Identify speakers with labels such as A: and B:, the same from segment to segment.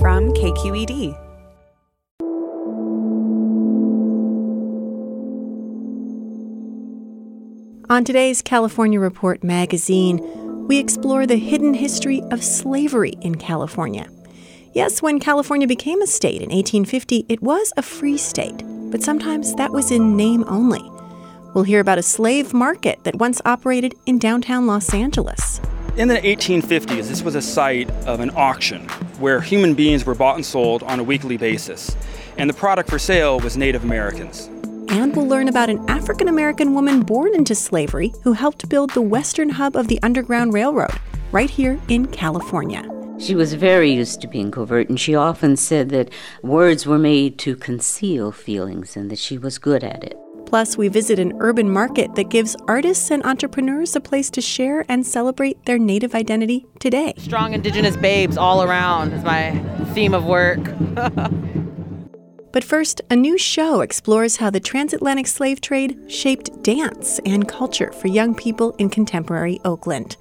A: From KQED. On today's California Report magazine, we explore the hidden history of slavery in California. Yes, when California became a state in 1850, it was a free state, but sometimes that was in name only. We'll hear about a slave market that once operated in downtown Los Angeles.
B: In the 1850s, this was a site of an auction where human beings were bought and sold on a weekly basis, and the product for sale was Native Americans.
A: And we'll learn about an African American woman born into slavery who helped build the western hub of the Underground Railroad, right here in California.
C: She was very used to being covert, and she often said that words were made to conceal feelings and that she was good at it.
A: Plus, we visit an urban market that gives artists and entrepreneurs a place to share and celebrate their native identity today.
D: Strong indigenous babes all around is my theme of work.
A: But first, a new show explores how the transatlantic slave trade shaped dance and culture for young people in contemporary Oakland.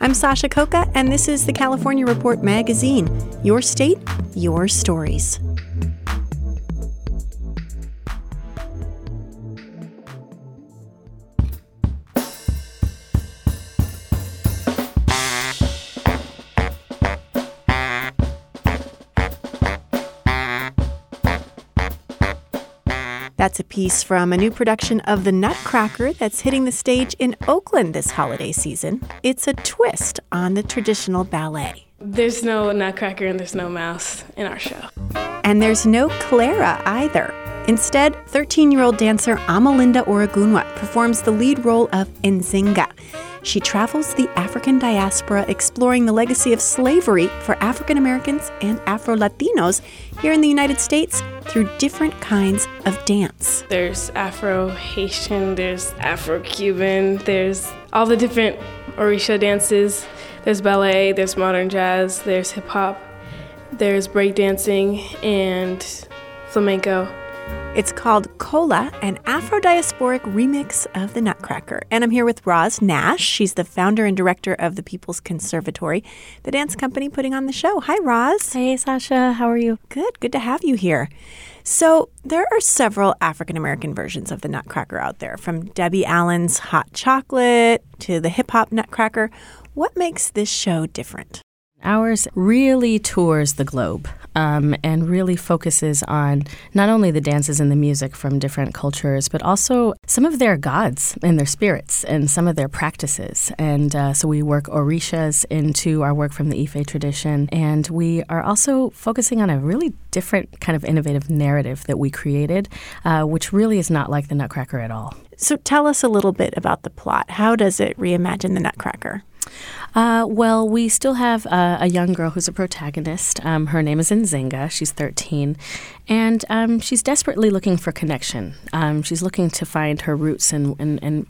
A: I'm Sasha Khokha, and this is the California Report magazine. Your state, your stories. That's a piece from a new production of The Nutcracker that's hitting the stage in Oakland this holiday season. It's a twist on the traditional ballet.
E: There's no Nutcracker and there's no mouse in our show.
A: And there's no Clara either. Instead, 13 year old dancer Amalinda Orogunwa performs the lead role of Nzinga. She travels the African diaspora exploring the legacy of slavery for African Americans and Afro Latinos here in the United States through different kinds of dance.
E: There's Afro Haitian, there's Afro Cuban, there's all the different Orisha dances. There's ballet, there's modern jazz, there's hip hop, there's breakdancing, and flamenco.
A: It's called Cola, an Afro diasporic remix of the Nutcracker. And I'm here with Roz Nash. She's the founder and director of the People's Conservatory, the dance company putting on the show. Hi, Roz.
F: Hey, Sasha. How are you?
A: Good. Good to have you here. So, there are several African American versions of the Nutcracker out there, from Debbie Allen's Hot Chocolate to the hip hop Nutcracker. What makes this show different?
F: Ours really tours the globe um, and really focuses on not only the dances and the music from different cultures, but also some of their gods and their spirits and some of their practices. And uh, so we work Orishas into our work from the Ife tradition. And we are also focusing on a really different kind of innovative narrative that we created, uh, which really is not like the Nutcracker at all.
A: So tell us a little bit about the plot. How does it reimagine the Nutcracker?
F: Uh, well, we still have uh, a young girl who's a protagonist. Um, her name is Nzinga. She's 13. And um, she's desperately looking for connection. Um, she's looking to find her roots and, and, and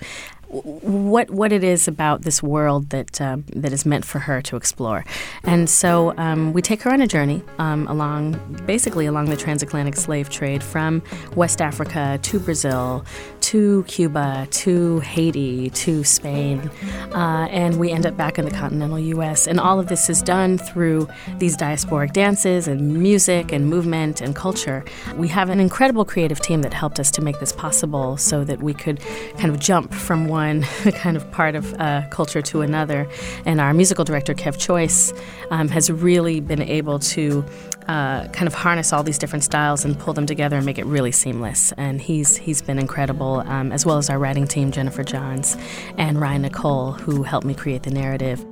F: what what it is about this world that um, that is meant for her to explore, and so um, we take her on a journey um, along basically along the transatlantic slave trade from West Africa to Brazil, to Cuba, to Haiti, to Spain, uh, and we end up back in the continental U.S. And all of this is done through these diasporic dances and music and movement and culture. We have an incredible creative team that helped us to make this possible, so that we could kind of jump from one kind of part of uh, culture to another. And our musical director, Kev Choice, um, has really been able to uh, kind of harness all these different styles and pull them together and make it really seamless. And he's he's been incredible, um, as well as our writing team, Jennifer Johns and Ryan Nicole, who helped me create the narrative.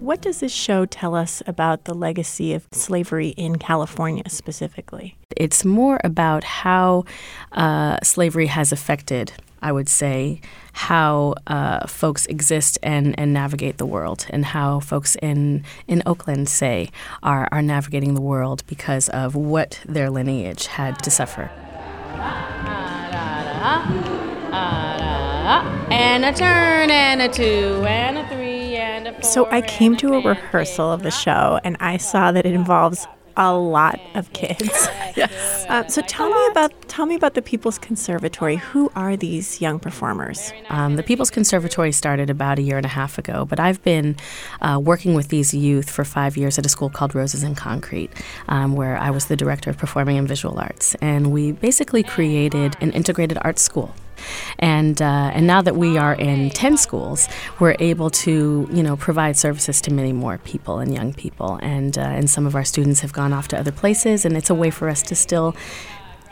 A: What does this show tell us about the legacy of slavery in California specifically?
F: It's more about how uh, slavery has affected I would say, how uh, folks exist and, and navigate the world, and how folks in, in Oakland, say, are, are navigating the world because of what their lineage had to suffer.
D: And a turn, and a two, and a three, and a four.
A: So I came to a rehearsal of the show, and I saw that it involves a lot of kids.
F: yes.
A: Uh, so tell me about tell me about the People's Conservatory. Who are these young performers?
F: Um, the People's Conservatory started about a year and a half ago, but I've been uh, working with these youth for five years at a school called Roses in Concrete, um, where I was the director of performing and visual arts, and we basically created an integrated arts school and uh, and now that we are in ten schools, we're able to you know provide services to many more people and young people, and uh, and some of our students have gone off to other places, and it's a way for us to still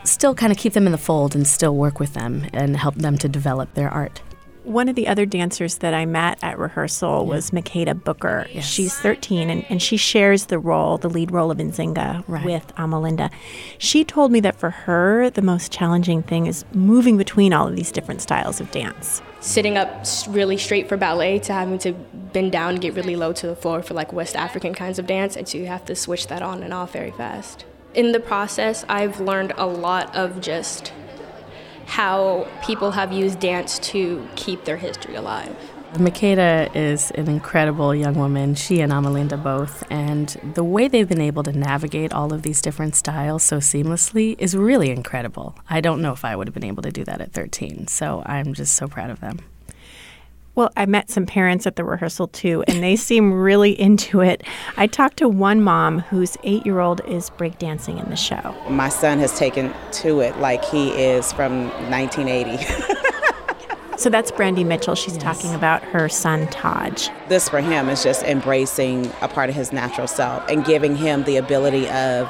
F: still kind of keep them in the fold and still work with them and help them to develop their art.
A: One of the other dancers that I met at rehearsal yeah. was Makeda Booker. Yes. She's 13 and, and she shares the role, the lead role of Nzinga right. with Amalinda. She told me that for her, the most challenging thing is moving between all of these different styles of dance.
G: Sitting up really straight for ballet to having to bend down and get really low to the floor for like West African kinds of dance, and so you have to switch that on and off very fast. In the process, I've learned a lot of just how people have used dance to keep their history alive.
F: Makeda is an incredible young woman, she and Amalinda both, and the way they've been able to navigate all of these different styles so seamlessly is really incredible. I don't know if I would have been able to do that at 13, so I'm just so proud of them.
A: Well, I met some parents at the rehearsal too, and they seem really into it. I talked to one mom whose eight year old is breakdancing in the show.
H: My son has taken to it like he is from 1980.
A: So that's Brandy Mitchell. She's yes. talking about her son Taj.
H: This for him is just embracing a part of his natural self and giving him the ability of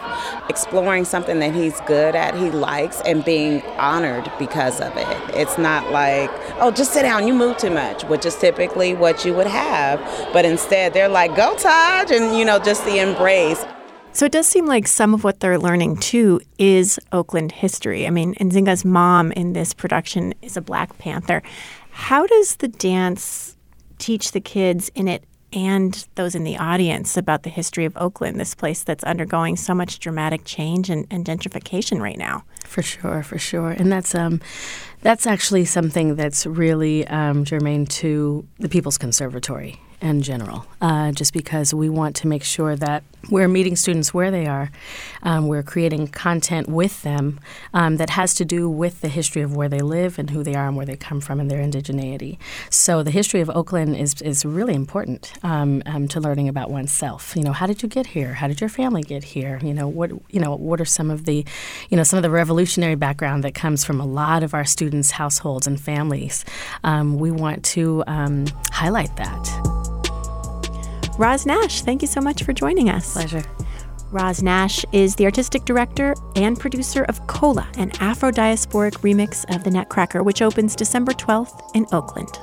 H: exploring something that he's good at, he likes, and being honored because of it. It's not like, oh, just sit down, you move too much, which is typically what you would have. But instead, they're like, go, Taj, and you know, just the embrace.
A: So it does seem like some of what they're learning too is Oakland history. I mean, Nzinga's mom in this production is a Black Panther. How does the dance teach the kids in it and those in the audience about the history of Oakland, this place that's undergoing so much dramatic change and, and gentrification right now?
F: For sure, for sure, and that's um, that's actually something that's really um, germane to the People's Conservatory in general, uh, just because we want to make sure that we're meeting students where they are. Um, we're creating content with them um, that has to do with the history of where they live and who they are and where they come from and their indigeneity. So the history of Oakland is, is really important um, um to learning about oneself. You know, how did you get here? How did your family get here? You know, what you know, what are some of the, you know, some of the revolutionary background that comes from a lot of our students' households and families. Um, we want to um, highlight that.
A: Roz Nash, thank you so much for joining us.
F: Pleasure.
A: Roz Nash is the artistic director and producer of Cola, an Afro diasporic remix of The Nutcracker, which opens December 12th in Oakland.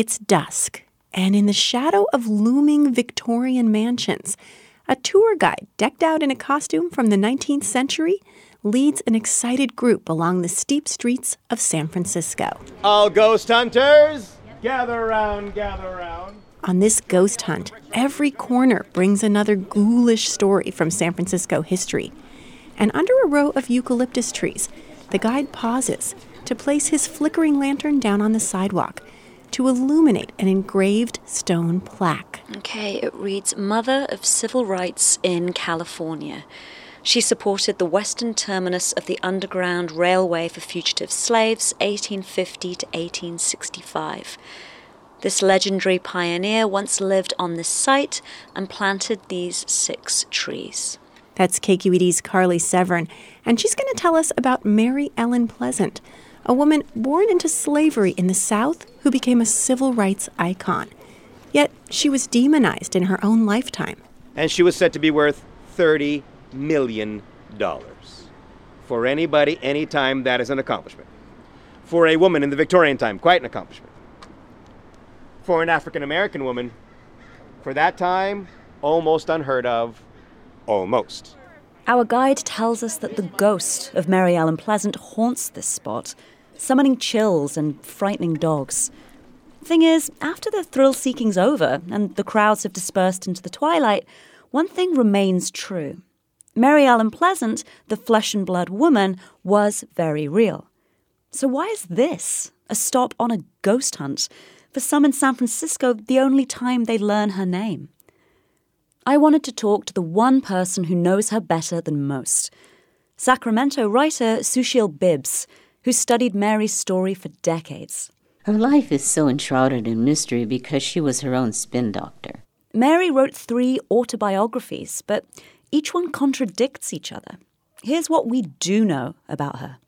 A: It's dusk, and in the shadow of looming Victorian mansions, a tour guide decked out in a costume from the 19th century leads an excited group along the steep streets of San Francisco.
I: All ghost hunters, gather around, gather around.
A: On this ghost hunt, every corner brings another ghoulish story from San Francisco history. And under a row of eucalyptus trees, the guide pauses to place his flickering lantern down on the sidewalk to illuminate an engraved stone plaque.
J: Okay, it reads Mother of Civil Rights in California. She supported the western terminus of the Underground Railway for Fugitive Slaves, 1850 to 1865. This legendary pioneer once lived on this site and planted these six trees.
A: That's KQED's Carly Severn, and she's going to tell us about Mary Ellen Pleasant, a woman born into slavery in the South who became a civil rights icon. Yet she was demonized in her own lifetime.
I: And she was said to be worth $30 million. For anybody, anytime, that is an accomplishment. For a woman in the Victorian time, quite an accomplishment. For an African American woman, for that time, almost unheard of. Almost.
J: Our guide tells us that the ghost of Mary Ellen Pleasant haunts this spot, summoning chills and frightening dogs. Thing is, after the thrill seeking's over and the crowds have dispersed into the twilight, one thing remains true. Mary Ellen Pleasant, the flesh and blood woman, was very real. So, why is this a stop on a ghost hunt? For some in San Francisco, the only time they learn her name. I wanted to talk to the one person who knows her better than most Sacramento writer Susheel Bibbs, who studied Mary's story for decades.
C: Her life is so enshrouded in mystery because she was her own spin doctor.
J: Mary wrote three autobiographies, but each one contradicts each other. Here's what we do know about her.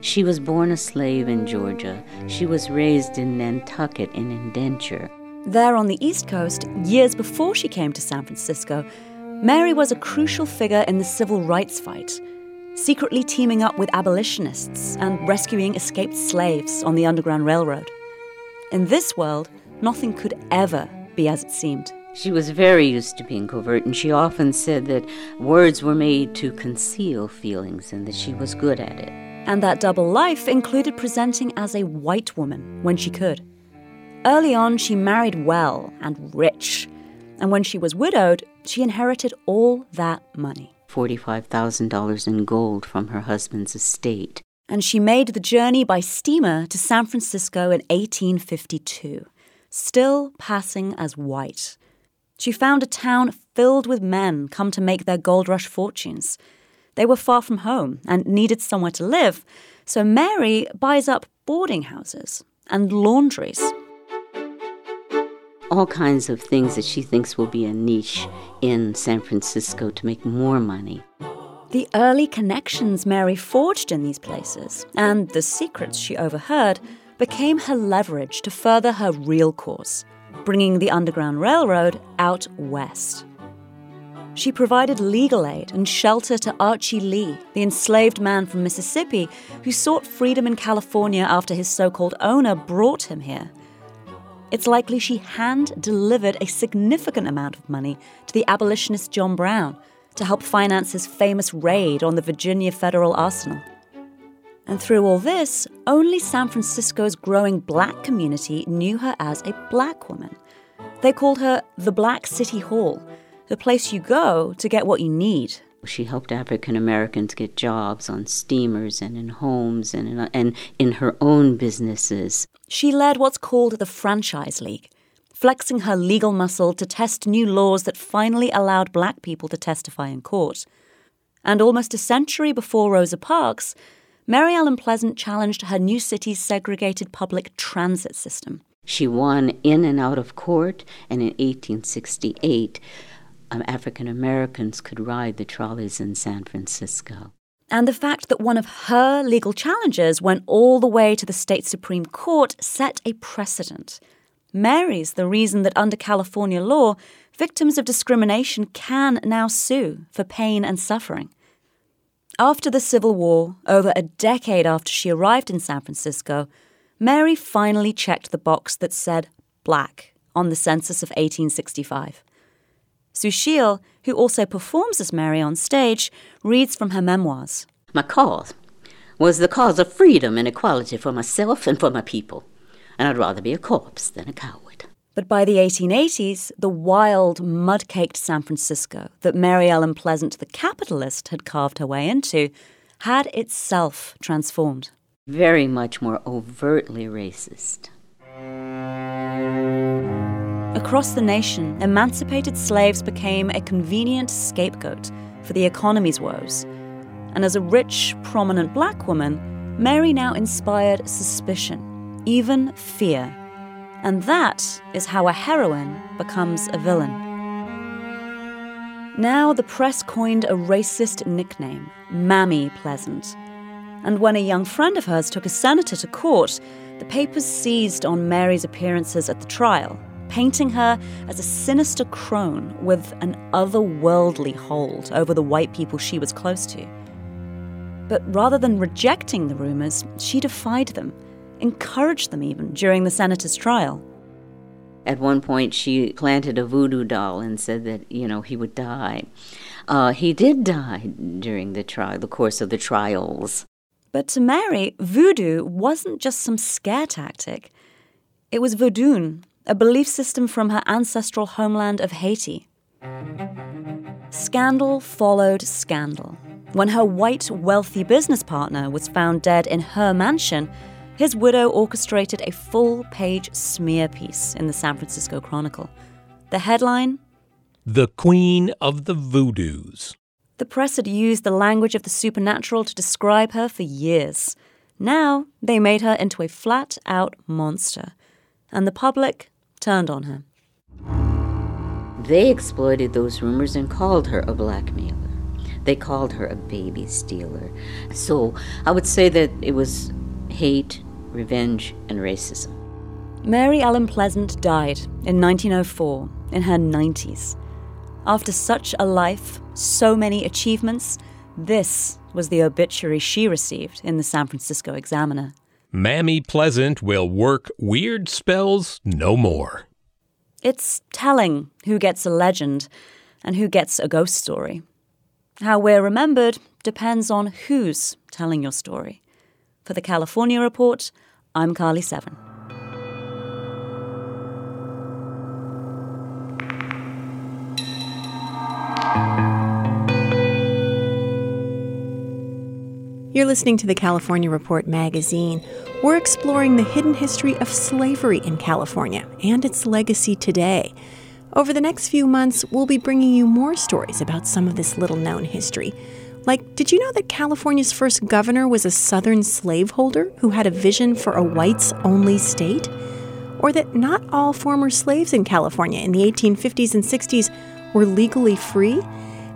C: She was born a slave in Georgia. She was raised in Nantucket in indenture.
J: There on the East Coast, years before she came to San Francisco, Mary was a crucial figure in the civil rights fight, secretly teaming up with abolitionists and rescuing escaped slaves on the Underground Railroad. In this world, nothing could ever be as it seemed.
C: She was very used to being covert, and she often said that words were made to conceal feelings and that she was good at it.
J: And that double life included presenting as a white woman when she could. Early on, she married well and rich. And when she was widowed, she inherited all that money
C: $45,000 in gold from her husband's estate.
J: And she made the journey by steamer to San Francisco in 1852, still passing as white. She found a town filled with men come to make their gold rush fortunes. They were far from home and needed somewhere to live, so Mary buys up boarding houses and laundries.
C: All kinds of things that she thinks will be a niche in San Francisco to make more money.
J: The early connections Mary forged in these places and the secrets she overheard became her leverage to further her real cause bringing the Underground Railroad out west. She provided legal aid and shelter to Archie Lee, the enslaved man from Mississippi who sought freedom in California after his so called owner brought him here. It's likely she hand delivered a significant amount of money to the abolitionist John Brown to help finance his famous raid on the Virginia Federal Arsenal. And through all this, only San Francisco's growing black community knew her as a black woman. They called her the Black City Hall, the place you go to get what you need.
C: She helped African Americans get jobs on steamers and in homes and in, and in her own businesses.
J: She led what's called the Franchise League, flexing her legal muscle to test new laws that finally allowed black people to testify in court. And almost a century before Rosa Parks, Mary Ellen Pleasant challenged her new city's segregated public transit system.
C: She won in and out of court, and in 1868, um, Um, African Americans could ride the trolleys in San Francisco.
J: And the fact that one of her legal challenges went all the way to the state Supreme Court set a precedent. Mary's the reason that under California law, victims of discrimination can now sue for pain and suffering. After the Civil War, over a decade after she arrived in San Francisco, Mary finally checked the box that said black on the census of 1865. Susheel, who also performs as Mary on stage, reads from her memoirs.
C: My cause was the cause of freedom and equality for myself and for my people, and I'd rather be a corpse than a coward.
J: But by the 1880s, the wild, mud caked San Francisco that Mary Ellen Pleasant, the capitalist, had carved her way into had itself transformed.
C: Very much more overtly racist.
J: Across the nation, emancipated slaves became a convenient scapegoat for the economy's woes. And as a rich, prominent black woman, Mary now inspired suspicion even fear. And that is how a heroine becomes a villain. Now the press coined a racist nickname, Mammy Pleasant. And when a young friend of hers took a senator to court, the papers seized on Mary's appearances at the trial, painting her as a sinister crone with an otherworldly hold over the white people she was close to. But rather than rejecting the rumors, she defied them, encouraged them even during the senator's trial.
C: At one point, she planted a voodoo doll and said that, you know, he would die. Uh, he did die during the trial, the course of the trials.
J: But to Mary, voodoo wasn't just some scare tactic. It was Vodun, a belief system from her ancestral homeland of Haiti. Scandal followed scandal. When her white, wealthy business partner was found dead in her mansion, his widow orchestrated a full page smear piece in the San Francisco Chronicle. The headline
K: The Queen of the Voodoos.
J: The press had used the language of the supernatural to describe her for years. Now they made her into a flat out monster, and the public turned on her.
C: They exploited those rumors and called her a blackmailer. They called her a baby stealer. So I would say that it was hate, revenge, and racism.
J: Mary Ellen Pleasant died in 1904 in her 90s. After such a life, so many achievements, this was the obituary she received in the San Francisco Examiner.
K: Mammy Pleasant will work weird spells no more.
J: It's telling who gets a legend and who gets a ghost story. How we're remembered depends on who's telling your story. For the California Report, I'm Carly Severn.
A: You're listening to the California Report magazine. We're exploring the hidden history of slavery in California and its legacy today. Over the next few months, we'll be bringing you more stories about some of this little known history. Like, did you know that California's first governor was a Southern slaveholder who had a vision for a whites only state? Or that not all former slaves in California in the 1850s and 60s were legally free?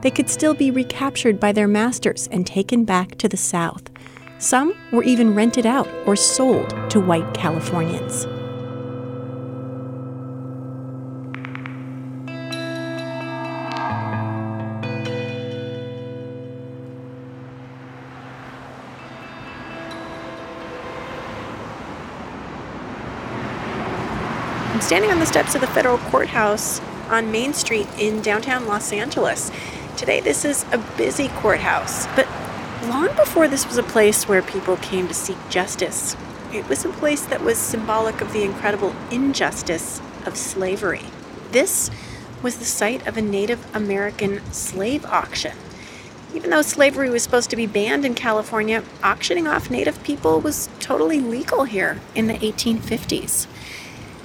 A: They could still be recaptured by their masters and taken back to the South. Some were even rented out or sold to white Californians. I'm standing on the steps of the federal courthouse on Main Street in downtown Los Angeles. Today, this is a busy courthouse, but long before this was a place where people came to seek justice, it was a place that was symbolic of the incredible injustice of slavery. This was the site of a Native American slave auction. Even though slavery was supposed to be banned in California, auctioning off Native people was totally legal here in the 1850s.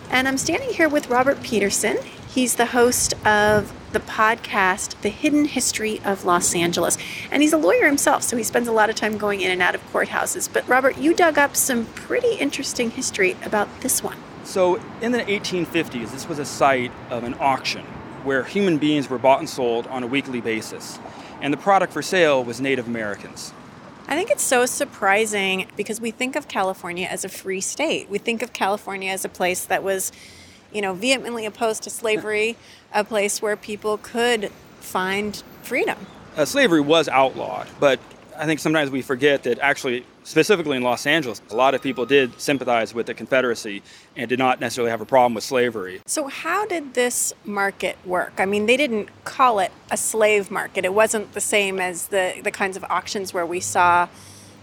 A: And I'm standing here with Robert Peterson. He's the host of the podcast, The Hidden History of Los Angeles. And he's a lawyer himself, so he spends a lot of time going in and out of courthouses. But Robert, you dug up some pretty interesting history about this one.
B: So, in the 1850s, this was a site of an auction where human beings were bought and sold on a weekly basis. And the product for sale was Native Americans.
A: I think it's so surprising because we think of California as a free state. We think of California as a place that was, you know, vehemently opposed to slavery, a place where people could find freedom.
B: Uh, slavery was outlawed, but I think sometimes we forget that actually, specifically in Los Angeles, a lot of people did sympathize with the Confederacy and did not necessarily have a problem with slavery.
A: So, how did this market work? I mean, they didn't call it a slave market. It wasn't the same as the, the kinds of auctions where we saw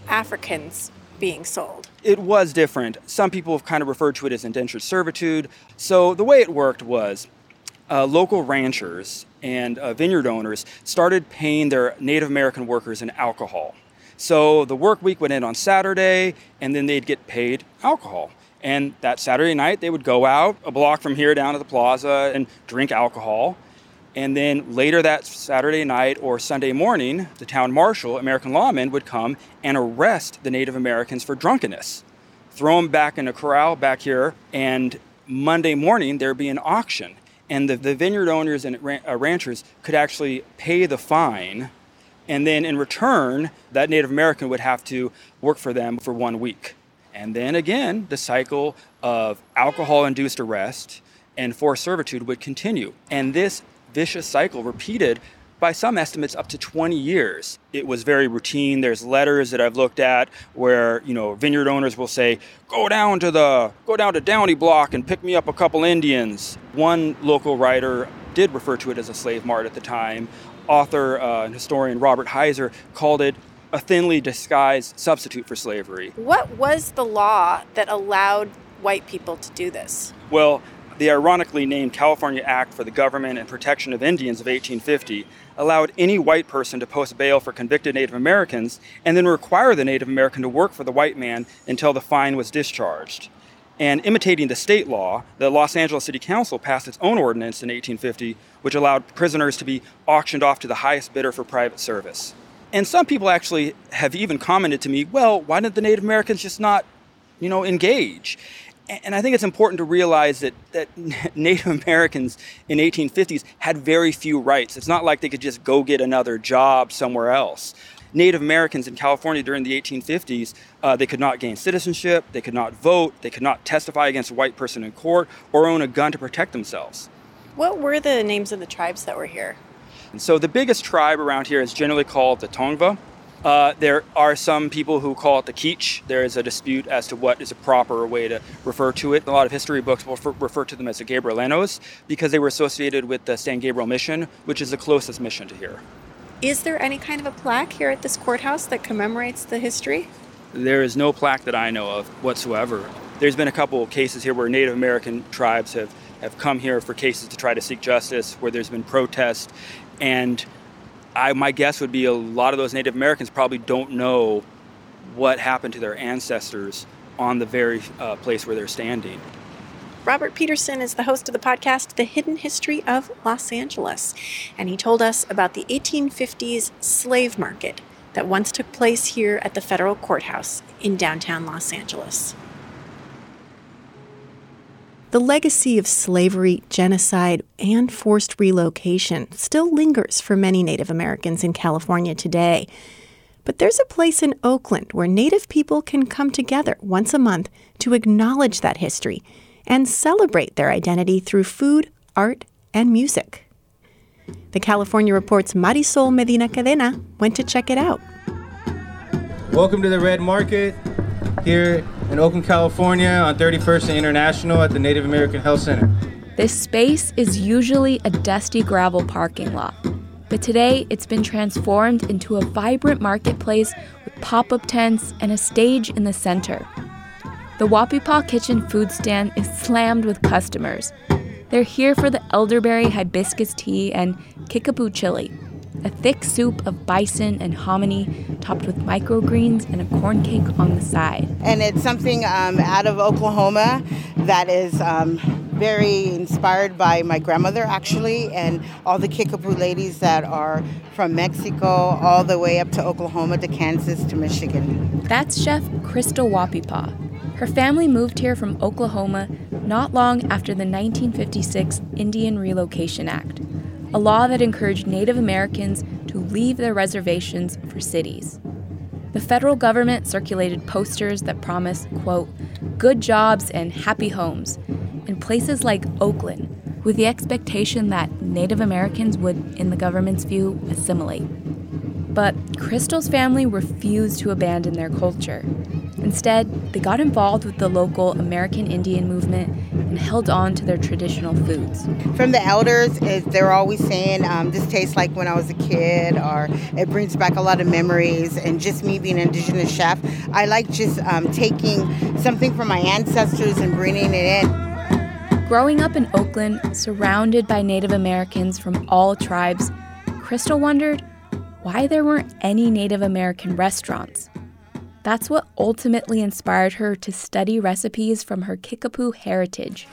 A: Africans being sold.
B: It was different. Some people have kind of referred to it as indentured servitude. So, the way it worked was uh, local ranchers and uh, vineyard owners started paying their Native American workers in alcohol. So the work week would end on Saturday, and then they'd get paid alcohol. And that Saturday night, they would go out a block from here down to the plaza and drink alcohol. And then later that Saturday night or Sunday morning, the town marshal, American lawmen, would come and arrest the Native Americans for drunkenness. throw them back in a corral back here, and Monday morning there'd be an auction. And the, the vineyard owners and ran, uh, ranchers could actually pay the fine, and then in return, that Native American would have to work for them for one week. And then again, the cycle of alcohol induced arrest and forced servitude would continue. And this vicious cycle repeated by some estimates up to 20 years. It was very routine. There's letters that I've looked at where, you know, vineyard owners will say, "Go down to the go down to Downey Block and pick me up a couple Indians." One local writer did refer to it as a slave mart at the time. Author uh, and historian Robert Heizer called it a thinly disguised substitute for slavery.
A: What was the law that allowed white people to do this?
B: Well, the ironically named California Act for the Government and Protection of Indians of 1850 allowed any white person to post bail for convicted Native Americans and then require the Native American to work for the white man until the fine was discharged. And imitating the state law, the Los Angeles City Council passed its own ordinance in 1850, which allowed prisoners to be auctioned off to the highest bidder for private service. And some people actually have even commented to me, well, why didn't the Native Americans just not, you know, engage? And I think it's important to realize that, that Native Americans in 1850s had very few rights. It's not like they could just go get another job somewhere else. Native Americans in California during the 1850s, uh, they could not gain citizenship, they could not vote, they could not testify against a white person in court, or own a gun to protect themselves.
A: What were the names of the tribes that were here?
B: And so the biggest tribe around here is generally called the Tongva. Uh, there are some people who call it the Kizh. There is a dispute as to what is a proper way to refer to it. A lot of history books will refer to them as the Gabrielinos because they were associated with the San Gabriel mission, which is the closest mission to here.
A: Is there any kind of a plaque here at this courthouse that commemorates the history?
B: There is no plaque that I know of whatsoever. There's been a couple of cases here where Native American tribes have, have come here for cases to try to seek justice, where there's been protest, and I, my guess would be a lot of those Native Americans probably don't know what happened to their ancestors on the very uh, place where they're standing.
A: Robert Peterson is the host of the podcast, The Hidden History of Los Angeles, and he told us about the 1850s slave market that once took place here at the federal courthouse in downtown Los Angeles. The legacy of slavery, genocide, and forced relocation still lingers for many Native Americans in California today. But there's a place in Oakland where Native people can come together once a month to acknowledge that history and celebrate their identity through food, art, and music. The California Report's Marisol Medina Cadena went to check it out.
L: Welcome to the Red Market here in Oakland, California on 31st and International at the Native American Health Center.
M: This space is usually a dusty gravel parking lot, but today it's been transformed into a vibrant marketplace with pop up tents and a stage in the center. The Wahpepah Kitchen food stand is slammed with customers. They're here for the elderberry hibiscus tea and kickapoo chili, a thick soup of bison and hominy topped with microgreens and a corn cake on the side.
N: And it's something um, out of Oklahoma that is um, very inspired by my grandmother, actually, and all the Kickapoo ladies that are from Mexico all the way up to Oklahoma to Kansas to Michigan.
M: That's Chef Crystal Wahpepah. Her family moved here from Oklahoma not long after the 1956 Indian Relocation Act a law that encouraged Native Americans to leave their reservations for cities. The federal government circulated posters that promised, quote, good jobs and happy homes in places like Oakland, with the expectation that Native Americans would, in the government's view, assimilate. But Crystal's family refused to abandon their culture. Instead, they got involved with the local American Indian movement and held on to their traditional foods.
N: From the elders, they're always saying, um, This tastes like when I was a kid, or it brings back a lot of memories. And just me being an indigenous chef, I like just um, taking something from my ancestors and bringing it in.
M: Growing up in Oakland, surrounded by Native Americans from all tribes, Crystal wondered why there weren't any Native American restaurants. That's what ultimately inspired her to study recipes from her Kickapoo heritage.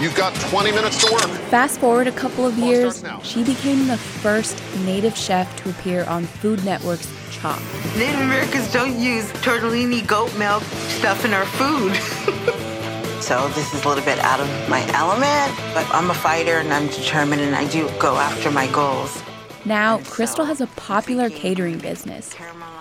O: You've got 20 minutes to work.
M: Fast forward a couple of years, she became the first native chef to appear on Food Network's Chopped.
N: Native Americans don't use tortellini goat milk stuff in our food. so this is a little bit out of my element, but I'm a fighter and I'm determined and I do go after my goals.
M: Now, Crystal has a popular catering business,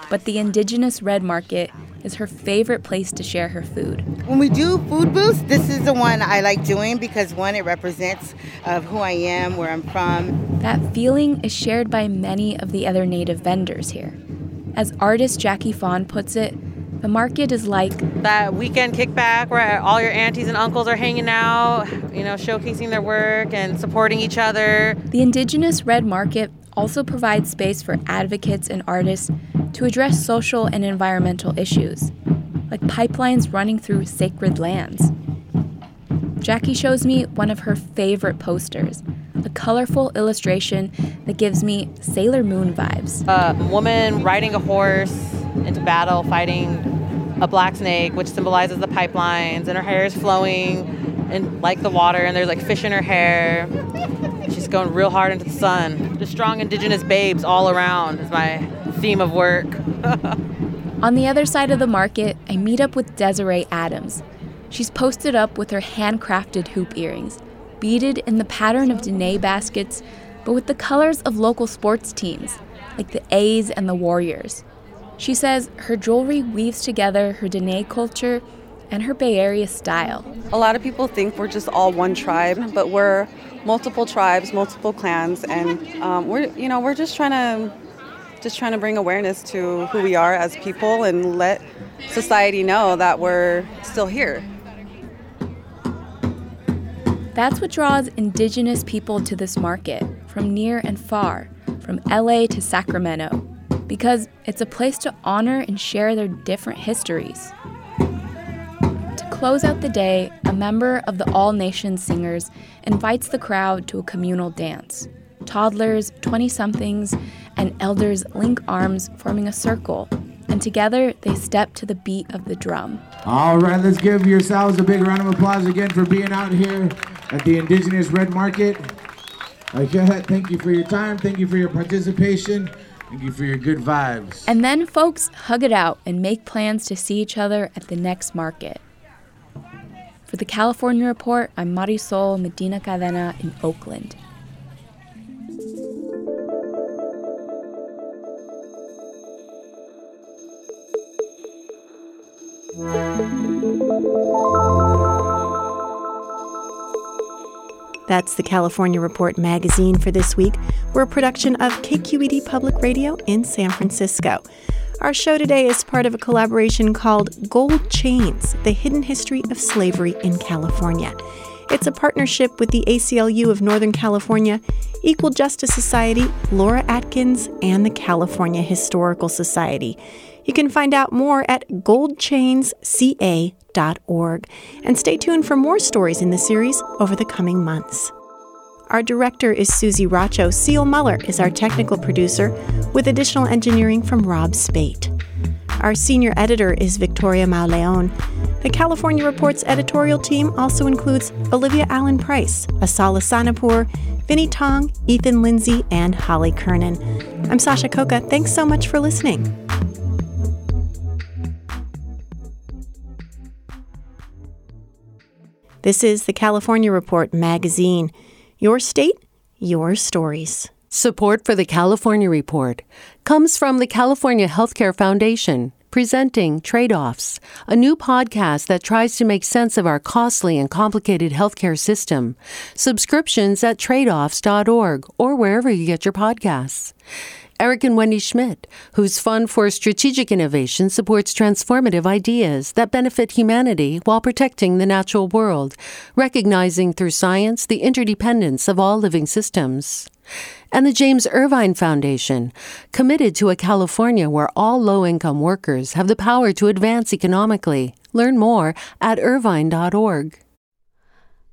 M: but the indigenous red market is her favorite place to share her food.
N: When we do food booths, this is the one I like doing because one, it represents of who I am, where I'm from.
M: That feeling is shared by many of the other native vendors here. As artist Jackie Fawn puts it, the market is like
D: that weekend kickback where all your aunties and uncles are hanging out, you know, showcasing their work and supporting each other.
M: The Indigenous Red Market also provides space for advocates and artists to address social and environmental issues, like pipelines running through sacred lands. Jackie shows me one of her favorite posters, a colorful illustration that gives me Sailor Moon vibes.
D: A woman riding a horse into battle fighting a black snake, which symbolizes the pipelines, and her hair is flowing and like the water, and there's like fish in her hair. She's going real hard into the sun. Just strong indigenous babes all around is my theme of work.
M: On the other side of the market, I meet up with Desiree Adams. She's posted up with her handcrafted hoop earrings, beaded in the pattern of Dene baskets, but with the colors of local sports teams, like the A's and the Warriors. She says her jewelry weaves together her Dene culture and her Bay Area style.
P: A lot of people think we're just all one tribe, but we're multiple tribes, multiple clans, and um, we're you know we're just trying to just trying to bring awareness to who we are as people and let society know that we're still here.
M: That's what draws indigenous people to this market from near and far, from LA to Sacramento, because it's a place to honor and share their different histories. To close out the day, a member of the All Nations Singers invites the crowd to a communal dance. Toddlers, 20 somethings, and elders link arms, forming a circle, and together they step to the beat of the drum.
Q: All right, let's give yourselves a big round of applause again for being out here at the Indigenous Red Market. Thank you for your time, thank you for your participation, thank you for your good vibes.
M: And then folks hug it out and make plans to see each other at the next market. For the California Report, I'm Marisol Medina Cadena in Oakland.
A: That's the California Report magazine for this week. We're a production of KQED Public Radio in San Francisco. Our show today is part of a collaboration called Gold Chains The Hidden History of Slavery in California. It's a partnership with the ACLU of Northern California, Equal Justice Society, Laura Atkins, and the California Historical Society. You can find out more at goldchainsca.org. And stay tuned for more stories in the series over the coming months. Our director is Susie Racho. Seal Muller is our technical producer, with additional engineering from Rob Speight. Our senior editor is Victoria Mauleon. The California Report's editorial team also includes Olivia Allen Price, Asal Ehsanipour, Vinnee Tong, Ethan Lindsay, and Holly Kernan. I'm Sasha Khokha. Thanks so much for listening. This is the California Report magazine. Your state, your stories.
R: Support for the California Report comes from the California Healthcare Foundation, presenting Trade Offs, a new podcast that tries to make sense of our costly and complicated healthcare system. Subscriptions at tradeoffs.org or wherever you get your podcasts. Eric and Wendy Schmidt, whose Fund for Strategic Innovation supports transformative ideas that benefit humanity while protecting the natural world, recognizing through science the interdependence of all living systems. And the James Irvine Foundation, committed to a California where all low income workers have the power to advance economically. Learn more at irvine.org.